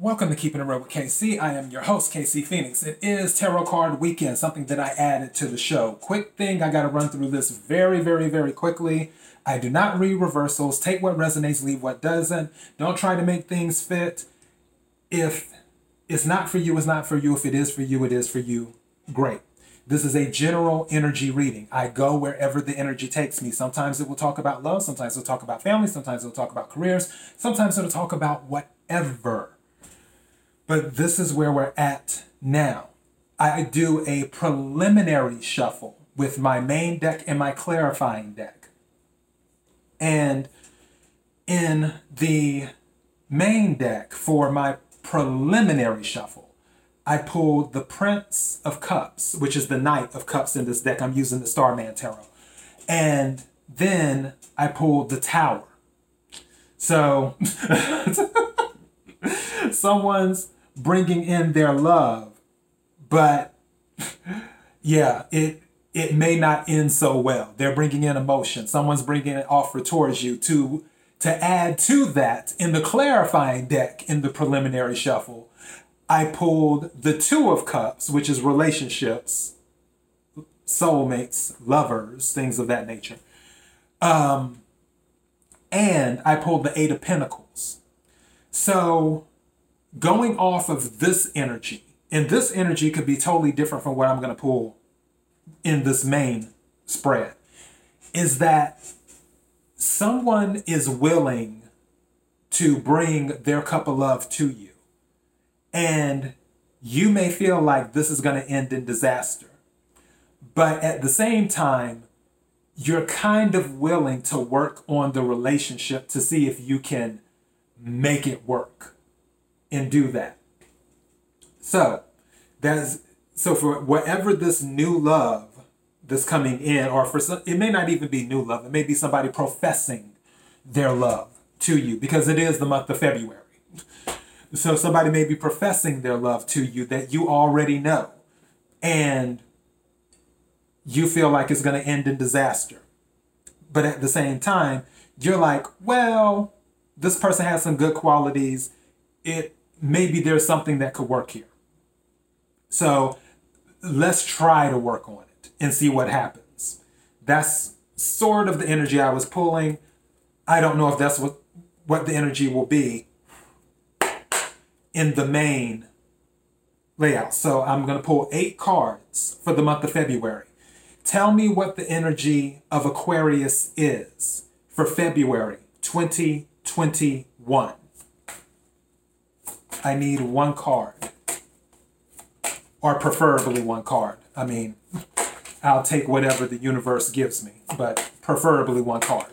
Welcome to Keeping It Real with KC. I am your host, KC Phoenix. It is Tarot Card Weekend, something that I added to the show. Quick thing, I got to run through this very, very, very quickly. I do not read reversals. Take what resonates, leave what doesn't. Don't try to make things fit. If it's not for you, it's not for you. If it is for you, it is for you. Great. This is a general energy reading. I go wherever the energy takes me. Sometimes it will talk about love, sometimes it'll talk about family, sometimes it'll talk about careers, sometimes it'll talk about whatever. But this is where we're at now. I do a preliminary shuffle with my main deck and my clarifying deck. And in the main deck for my preliminary shuffle, I pulled the Prince of Cups, which is the Knight of Cups in this deck. I'm using the Starman Tarot. And then I pulled the Tower. So someone's bringing in their love, but yeah, it it may not end so well. They're bringing in emotion. Someone's bringing an offer towards you to to add to that in the clarifying deck in the preliminary shuffle. I pulled the Two of Cups, which is relationships, soulmates, lovers, things of that nature. Um, and I pulled the Eight of Pentacles. So going off of this energy, and this energy could be totally different from what I'm going to pull in this main spread, is that someone is willing to bring their cup of love to you. And you may feel like this is going to end in disaster. But at the same time, you're kind of willing to work on the relationship to see if you can make it work and do that. So that's so for whatever this new love that's coming in, or for some, it may not even be new love. It may be somebody professing their love to you because it is the month of February. So somebody may be professing their love to you that you already know, and you feel like it's going to end in disaster. But at the same time, you're like, well, this person has some good qualities. It maybe there's something that could work here. So let's try to work on it and see what happens. That's sort of the energy I was pulling. I don't know if that's what, what the energy will be in the main layout. So I'm going to pull eight cards for the month of February. Tell me what the energy of Aquarius is for February 2021. I need one card. Or preferably one card. I mean, I'll take whatever the universe gives me, but preferably one card.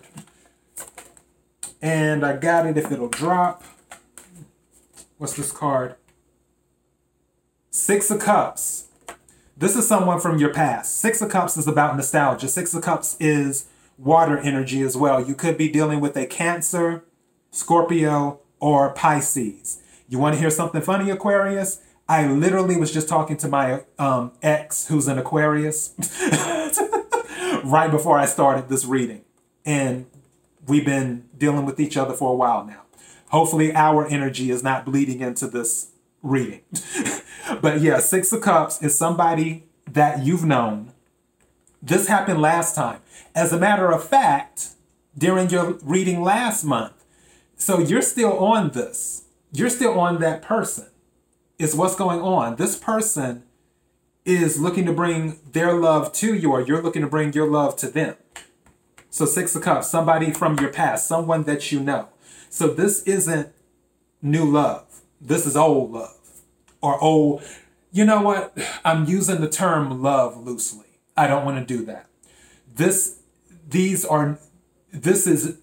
And I got it if it'll drop. What's this card? Six of Cups. This is someone from your past. Six of Cups is about nostalgia. Six of Cups is water energy as well. You could be dealing with a Cancer, Scorpio, or Pisces. You want to hear something funny, Aquarius? I literally was just talking to my um, ex, who's an Aquarius, right before I started this reading. And we've been dealing with each other for a while now. Hopefully, our energy is not bleeding into this reading. but yeah, Six of Cups is somebody that you've known. This happened last time. As a matter of fact, during your reading last month. So you're still on this you're still on that person. Is what's going on. This person is looking to bring their love to you, or you're looking to bring your love to them. So, Six of Cups, somebody from your past, someone that you know. So, this isn't new love. This is old love. Or old, you know what? I'm using the term love loosely. I don't want to do that. This, these are, this is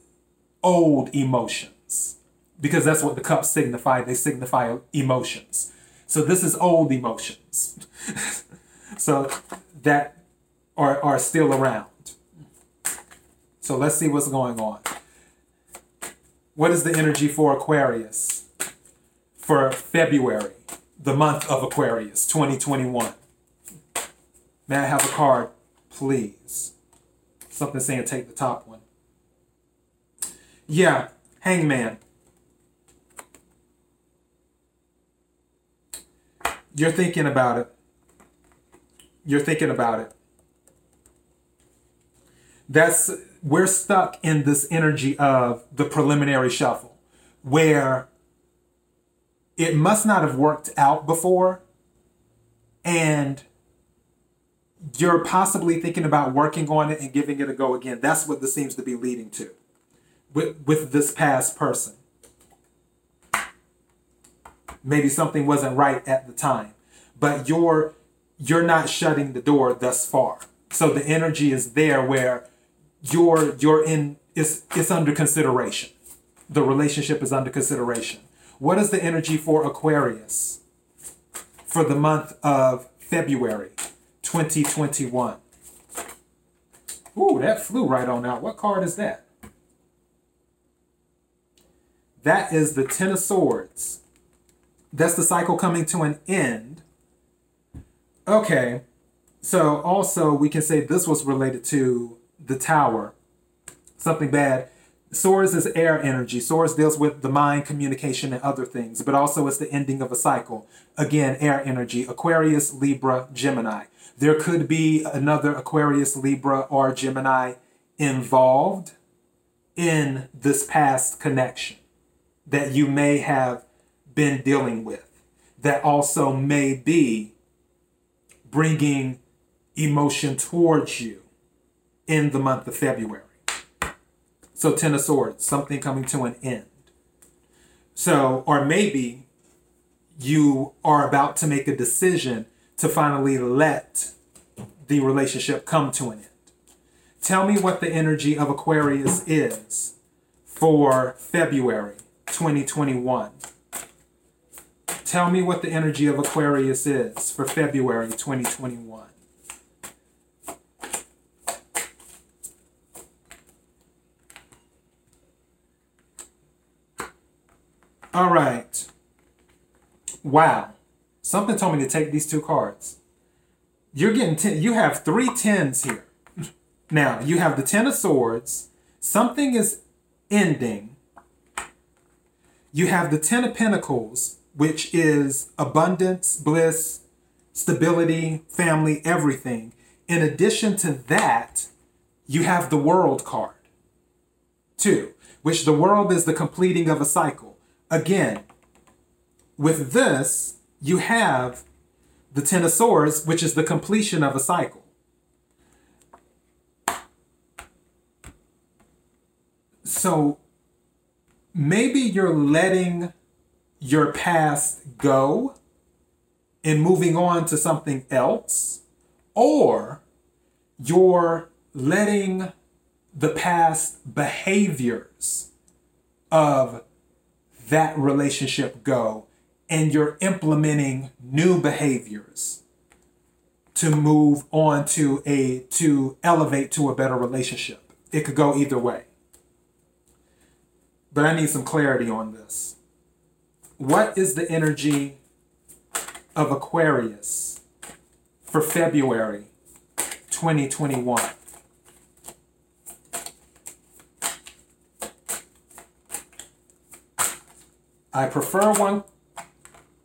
old emotions because that's what the cups signify. They signify emotions. So this is old emotions. so that are, are still around. So let's see what's going on. What is the energy for Aquarius for February, the month of Aquarius 2021? May I have a card, please? Something saying take the top one. Yeah, Hangman. You're thinking about it. You're thinking about it. That's we're stuck in this energy of the preliminary shuffle where it must not have worked out before and you're possibly thinking about working on it and giving it a go again. That's what this seems to be leading to with, with this past person. Maybe something wasn't right at the time, but you're you're not shutting the door thus far. So the energy is there where you're you're in it's it's under consideration. The relationship is under consideration. What is the energy for Aquarius for the month of February 2021? Ooh, that flew right on out. What card is that? That is the Ten of Swords. That's the cycle coming to an end. Okay, so also we can say this was related to the tower. Something bad. Swords is air energy. Swords deals with the mind, communication, and other things, but also it's the ending of a cycle. Again, air energy. Aquarius, Libra, Gemini. There could be another Aquarius, Libra, or Gemini involved in this past connection that you may have been dealing with, that also may be bringing emotion towards you in the month of February. So, Ten of Swords, something coming to an end. So, or maybe you are about to make a decision to finally let the relationship come to an end. Tell me what the energy of Aquarius is for February 2021. Tell me what the energy of Aquarius is for February 2021. All right. Wow. Something told me to take these two cards. You're getting ten, you have three tens here. Now, you have the 10 of swords. Something is ending. You have the 10 of pentacles, which is abundance, bliss, stability, family, everything. In addition to that, you have the world card, too, which the world is the completing of a cycle. Again, with this, you have the Ten of Swords, which is the completion of a cycle. So maybe you're letting your past go and moving on to something else, or you're letting the past behaviors of that relationship go and you're implementing new behaviors to move on to a to elevate to a better relationship. It could go either way. But i need some clarity on this what is the energy of aquarius for february 2021 I prefer one.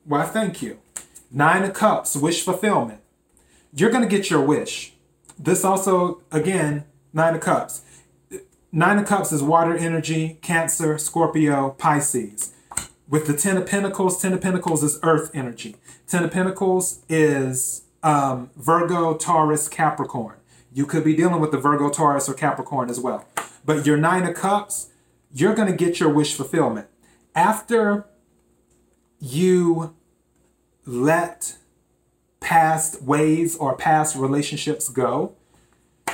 Why, thank you. Nine of Cups, wish fulfillment. You're going to get your wish. This also, again, Nine of Cups. Nine of Cups is water energy, Cancer, Scorpio, Pisces. With the Ten of Pentacles, Ten of Pentacles is earth energy. Ten of Pentacles is um, Virgo, Taurus, Capricorn. You could be dealing with the Virgo, Taurus, or Capricorn as well. But your Nine of Cups, you're going to get your wish fulfillment after you let past ways or past relationships go,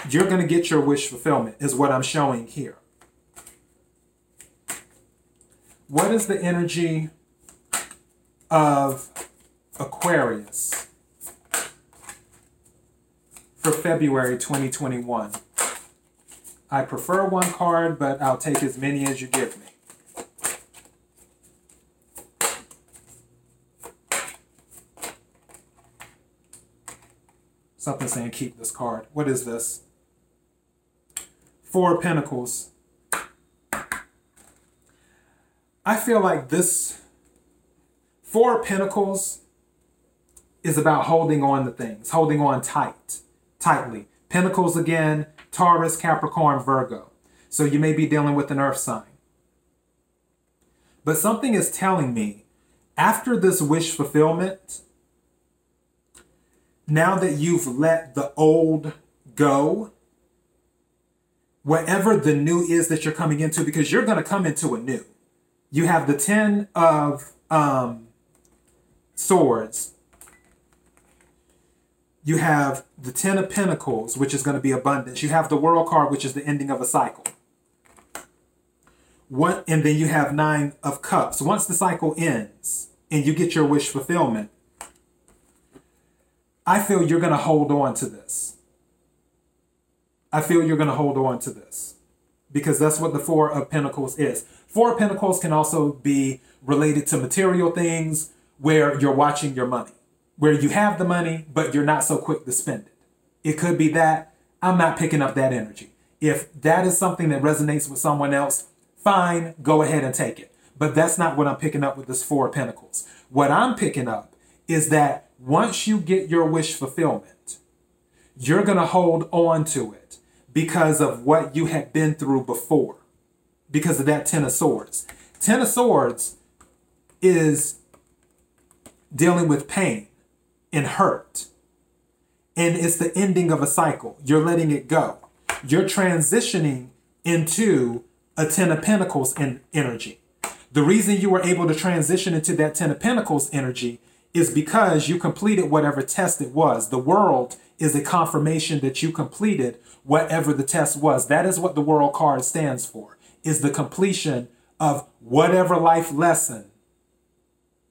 you're going to get your wish fulfillment, is what I'm showing here. What is the energy of Aquarius for February 2021? I prefer one card, but I'll take as many as you give me. Something saying keep this card. What is this? Four Pentacles. I feel like this Four Pentacles is about holding on to things, holding on tight, tightly. Pentacles again, Taurus, Capricorn, Virgo. So you may be dealing with an earth sign. But something is telling me after this wish fulfillment, now that you've let the old go, whatever the new is that you're coming into, because you're going to come into a new. You have the 10 of um, swords. You have the 10 of pentacles, which is going to be abundance. You have the world card, which is the ending of a cycle. What, and then you have nine of cups. Once the cycle ends and you get your wish fulfillment, I feel you're going to hold on to this. I feel you're going to hold on to this because that's what the Four of Pentacles is. Four of Pentacles can also be related to material things where you're watching your money, where you have the money, but you're not so quick to spend it. It could be that I'm not picking up that energy. If that is something that resonates with someone else, fine, go ahead and take it. But that's not what I'm picking up with this Four of Pentacles. What I'm picking up is that once you get your wish fulfillment, you're going to hold on to it because of what you had been through before, because of that Ten of Swords. Ten of Swords is dealing with pain and hurt. And it's the ending of a cycle. You're letting it go. You're transitioning into a Ten of Pentacles in energy. The reason you were able to transition into that Ten of Pentacles energy is because you completed whatever test it was. The world is a confirmation that you completed whatever the test was. That is what the world card stands for, is the completion of whatever life lesson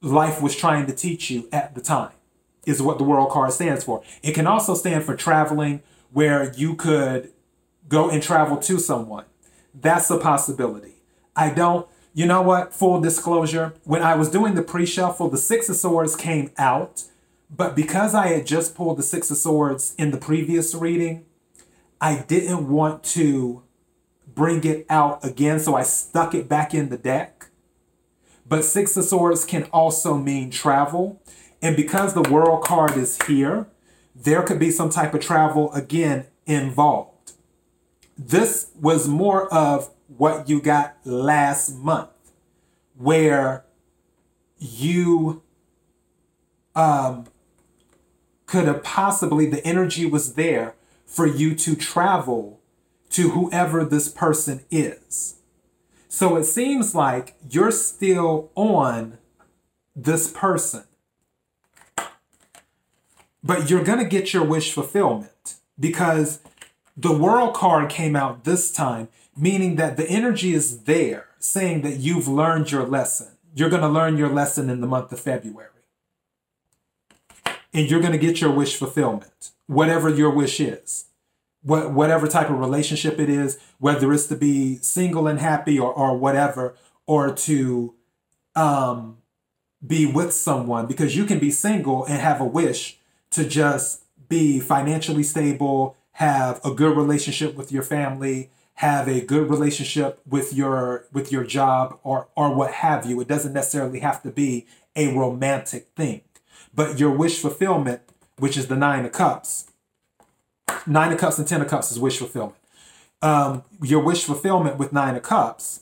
life was trying to teach you at the time, is what the world card stands for. It can also stand for traveling, where you could go and travel to someone. That's a possibility. I don't you know what? Full disclosure, when I was doing the pre shuffle, the Six of Swords came out, but because I had just pulled the Six of Swords in the previous reading, I didn't want to bring it out again, so I stuck it back in the deck. But Six of Swords can also mean travel. And because the World card is here, there could be some type of travel again involved. This was more of what you got last month, where you um, could have possibly, the energy was there for you to travel to whoever this person is. So it seems like you're still on this person. But you're going to get your wish fulfillment because the world card came out this time meaning that the energy is there, saying that you've learned your lesson. You're going to learn your lesson in the month of February. And you're going to get your wish fulfillment, whatever your wish is. What, whatever type of relationship it is, whether it's to be single and happy or, or whatever, or to um, be with someone, because you can be single and have a wish to just be financially stable, have a good relationship with your family, have a good relationship with your with your job or or what have you. It doesn't necessarily have to be a romantic thing. But your wish fulfillment, which is the nine of cups, nine of cups and ten of cups is wish fulfillment. Um, your wish fulfillment with nine of cups,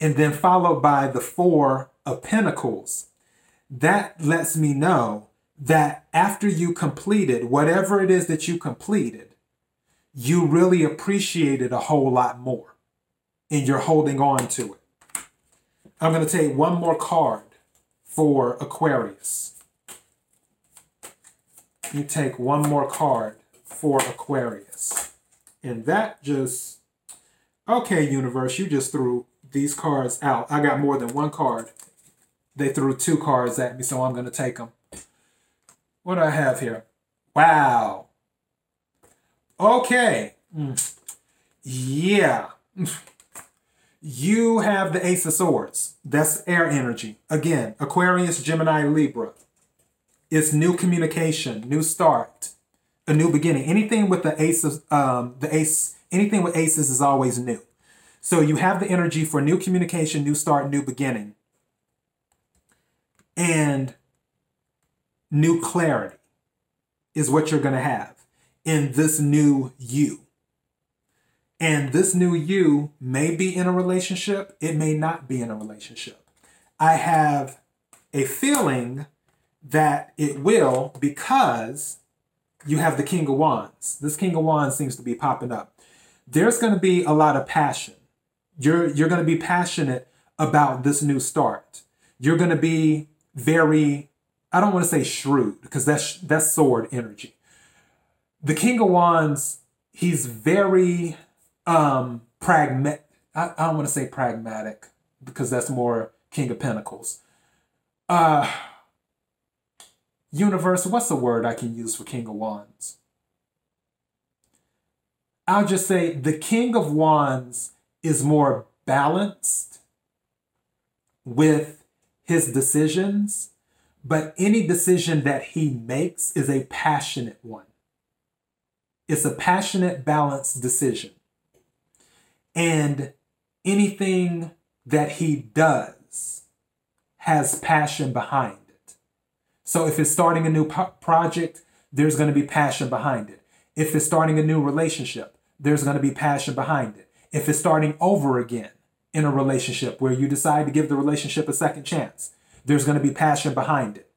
and then followed by the four of pentacles. That lets me know that after you completed whatever it is that you completed, you really appreciate it a whole lot more and you're holding on to it. I'm going to take one more card for Aquarius. You take one more card for Aquarius. And that just, okay, universe, you just threw these cards out. I got more than one card. They threw two cards at me, so I'm going to take them. What do I have here? Wow. Okay. Mm. Yeah. You have the Ace of Swords. That's air energy. Again, Aquarius, Gemini, Libra. It's new communication, new start, a new beginning. Anything with the Ace of um, the Ace, anything with aces is always new. So you have the energy for new communication, new start, new beginning. And new clarity is what you're going to have in this new you. And this new you may be in a relationship, it may not be in a relationship. I have a feeling that it will because you have the King of Wands. This King of Wands seems to be popping up. There's going to be a lot of passion. You're you're going to be passionate about this new start. You're going to be very I don't want to say shrewd because that's that's sword energy. The King of Wands, he's very um pragmatic. I, I don't want to say pragmatic because that's more King of Pentacles. Uh universe, what's the word I can use for King of Wands? I'll just say the King of Wands is more balanced with his decisions, but any decision that he makes is a passionate one. It's a passionate, balanced decision. And anything that he does has passion behind. So if it's starting a new po- project, there's going to be passion behind it. If it's starting a new relationship, there's going to be passion behind it. If it's starting over again in a relationship where you decide to give the relationship a second chance, there's going to be passion behind it.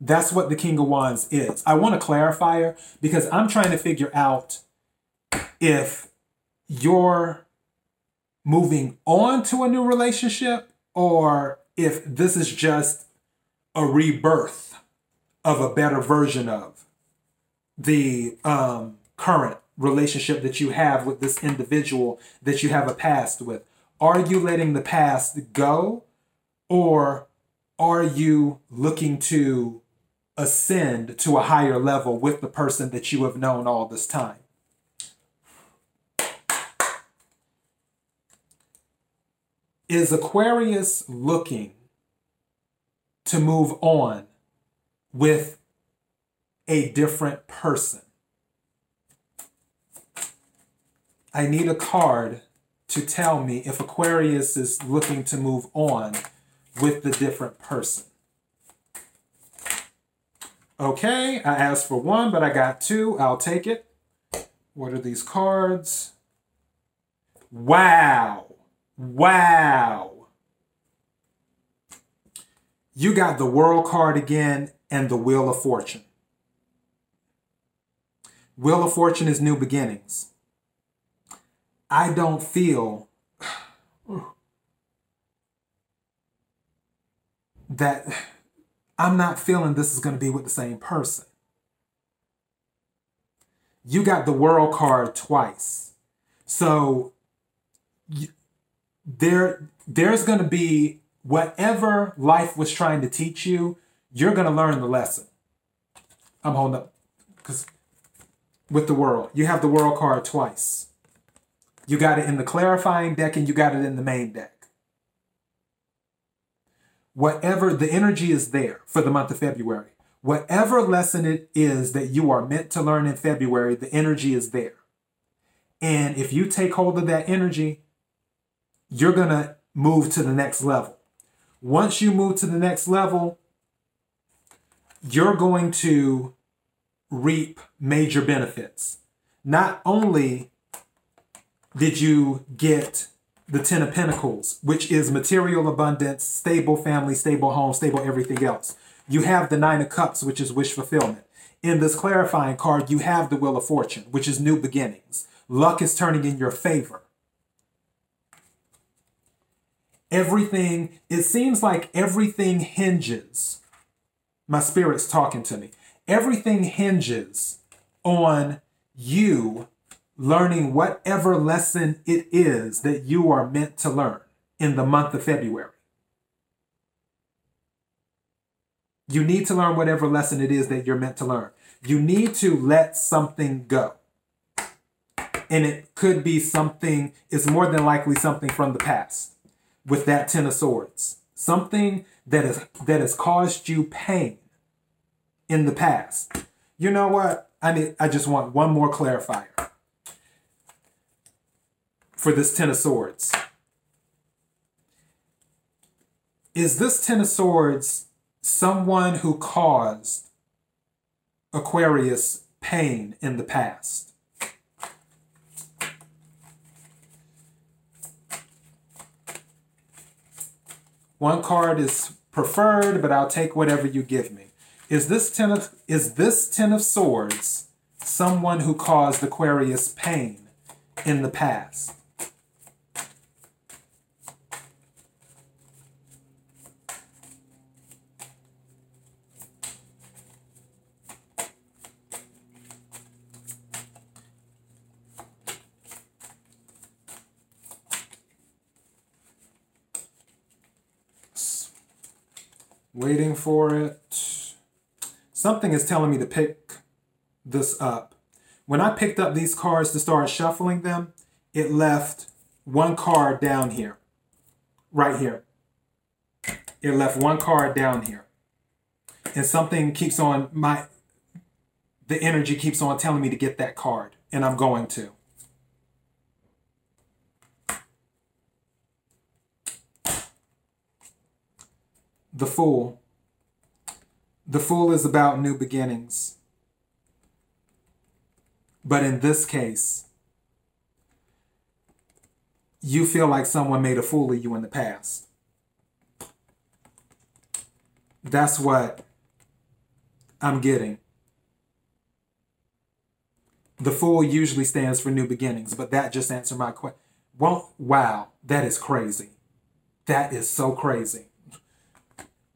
That's what the King of Wands is. I want to clarifier because I'm trying to figure out if you're moving on to a new relationship or if this is just a rebirth of a better version of the um, current relationship that you have with this individual that you have a past with. Are you letting the past go or are you looking to ascend to a higher level with the person that you have known all this time. Is Aquarius looking to move on with a different person? I need a card to tell me if Aquarius is looking to move on with the different person. Okay, I asked for one, but I got two. I'll take it. What are these cards? Wow. Wow. You got the World card again and the Wheel of Fortune. Wheel of Fortune is new beginnings. I don't feel that I'm not feeling this is going to be with the same person. You got the world card twice. So you, there there's going to be whatever life was trying to teach you, you're going to learn the lesson. I'm holding up cuz with the world. You have the world card twice. You got it in the clarifying deck and you got it in the main deck whatever the energy is there for the month of February. Whatever lesson it is that you are meant to learn in February, the energy is there. And if you take hold of that energy, you're going to move to the next level. Once you move to the next level, you're going to reap major benefits. Not only did you get the Ten of Pentacles, which is material abundance, stable family, stable home, stable everything else. You have the Nine of Cups, which is wish fulfillment. In this clarifying card, you have the Wheel of Fortune, which is new beginnings. Luck is turning in your favor. Everything, it seems like everything hinges. My spirit's talking to me. Everything hinges on you learning whatever lesson it is that you are meant to learn in the month of February. You need to learn whatever lesson it is that you're meant to learn. You need to let something go. And it could be something, it's more than likely something from the past with that Ten of Swords. Something that, is, that has caused you pain in the past. You know what? I need I just want one more clarifier for this Ten of Swords. Is this Ten of Swords someone who caused Aquarius pain in the past. One card is preferred, but I'll take whatever you give me. Is this ten of is this ten of swords someone who caused Aquarius pain in the past? Waiting for it. Something is telling me to pick this up. When I picked up these cards to start shuffling them, it left one card down here, right here. It left one card down here. And something keeps on, my, the energy keeps on telling me to get that card, and I'm going to. The Fool. The Fool is about new beginnings. But in this case, you feel like someone made a fool of you in the past. That's what I'm getting. The fool usually stands for new beginnings, but that just answered my question. Well, wow, that is crazy. That is so crazy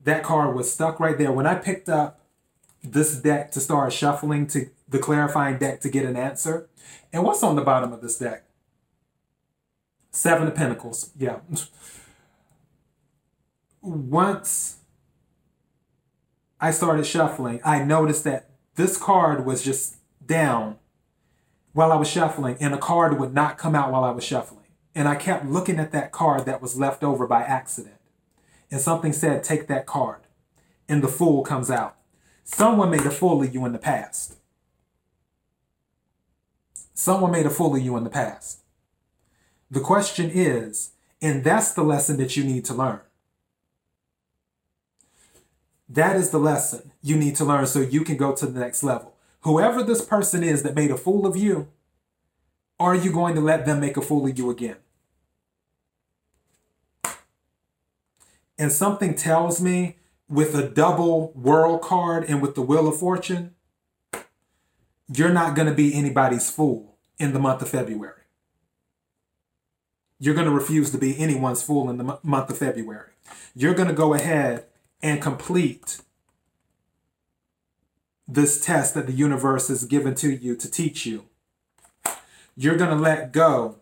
that card was stuck right there. When I picked up this deck to start shuffling to the clarifying deck to get an answer, and what's on the bottom of this deck? Seven of Pentacles. Yeah. Once I started shuffling, I noticed that this card was just down while I was shuffling, and a card would not come out while I was shuffling. And I kept looking at that card that was left over by accident and something said, take that card. And the fool comes out. Someone made a fool of you in the past. Someone made a fool of you in the past. The question is, and that's the lesson that you need to learn. That is the lesson you need to learn so you can go to the next level. Whoever this person is that made a fool of you, are you going to let them make a fool of you again? And something tells me with a double world card and with the wheel of fortune, you're not going to be anybody's fool in the month of February. You're going to refuse to be anyone's fool in the month of February. You're going to go ahead and complete this test that the universe has given to you to teach you. You're going to let go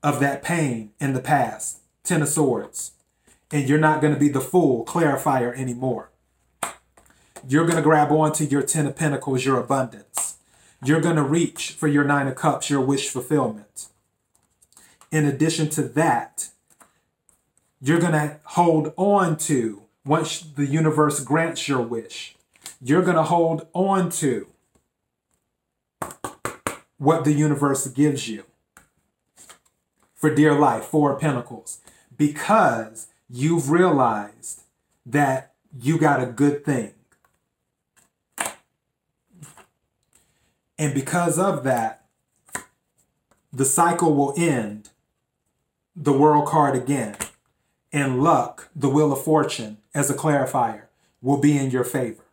of that pain in the past. Ten of Swords and you're not going to be the fool clarifier anymore. You're going to grab onto your Ten of Pentacles, your abundance. You're going to reach for your Nine of Cups, your wish fulfillment. In addition to that, you're going to hold on to, once the universe grants your wish, you're going to hold on to what the universe gives you for dear life, Four Pentacles, because you've realized that you got a good thing. And because of that, the cycle will end, the world card again, and luck, the wheel of fortune, as a clarifier, will be in your favor.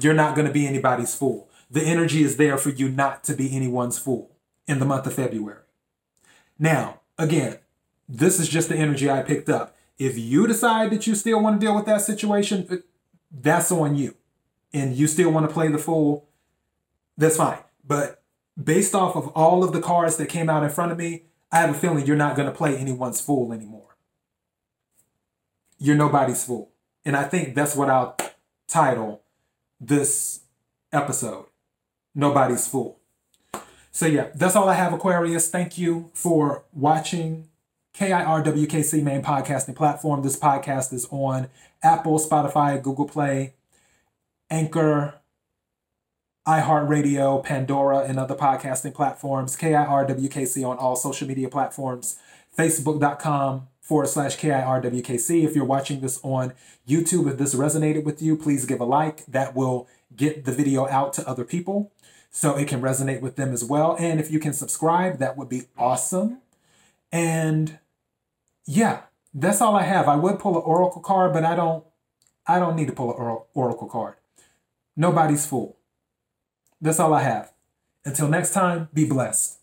You're not going to be anybody's fool. The energy is there for you not to be anyone's fool in the month of February. Now, again, this is just the energy I picked up. If you decide that you still want to deal with that situation, uh, that's on you. And you still want to play the fool, that's fine. But based off of all of the cards that came out in front of me, I have a feeling you're not going to play anyone's fool anymore. You're nobody's fool. And I think that's what I'll title this episode Nobody's Fool. So, yeah, that's all I have, Aquarius. Thank you for watching KIRWKC main podcasting platform. This podcast is on Apple, Spotify, Google Play, Anchor, iHeartRadio, Pandora, and other podcasting platforms. KIRWKC on all social media platforms Facebook.com forward slash KIRWKC. If you're watching this on YouTube, if this resonated with you, please give a like. That will get the video out to other people so it can resonate with them as well. And if you can subscribe, that would be awesome. And yeah, that's all I have. I would pull an oracle card, but I don't I don't need to pull an oracle card. Nobody's fool. That's all I have. Until next time, be blessed.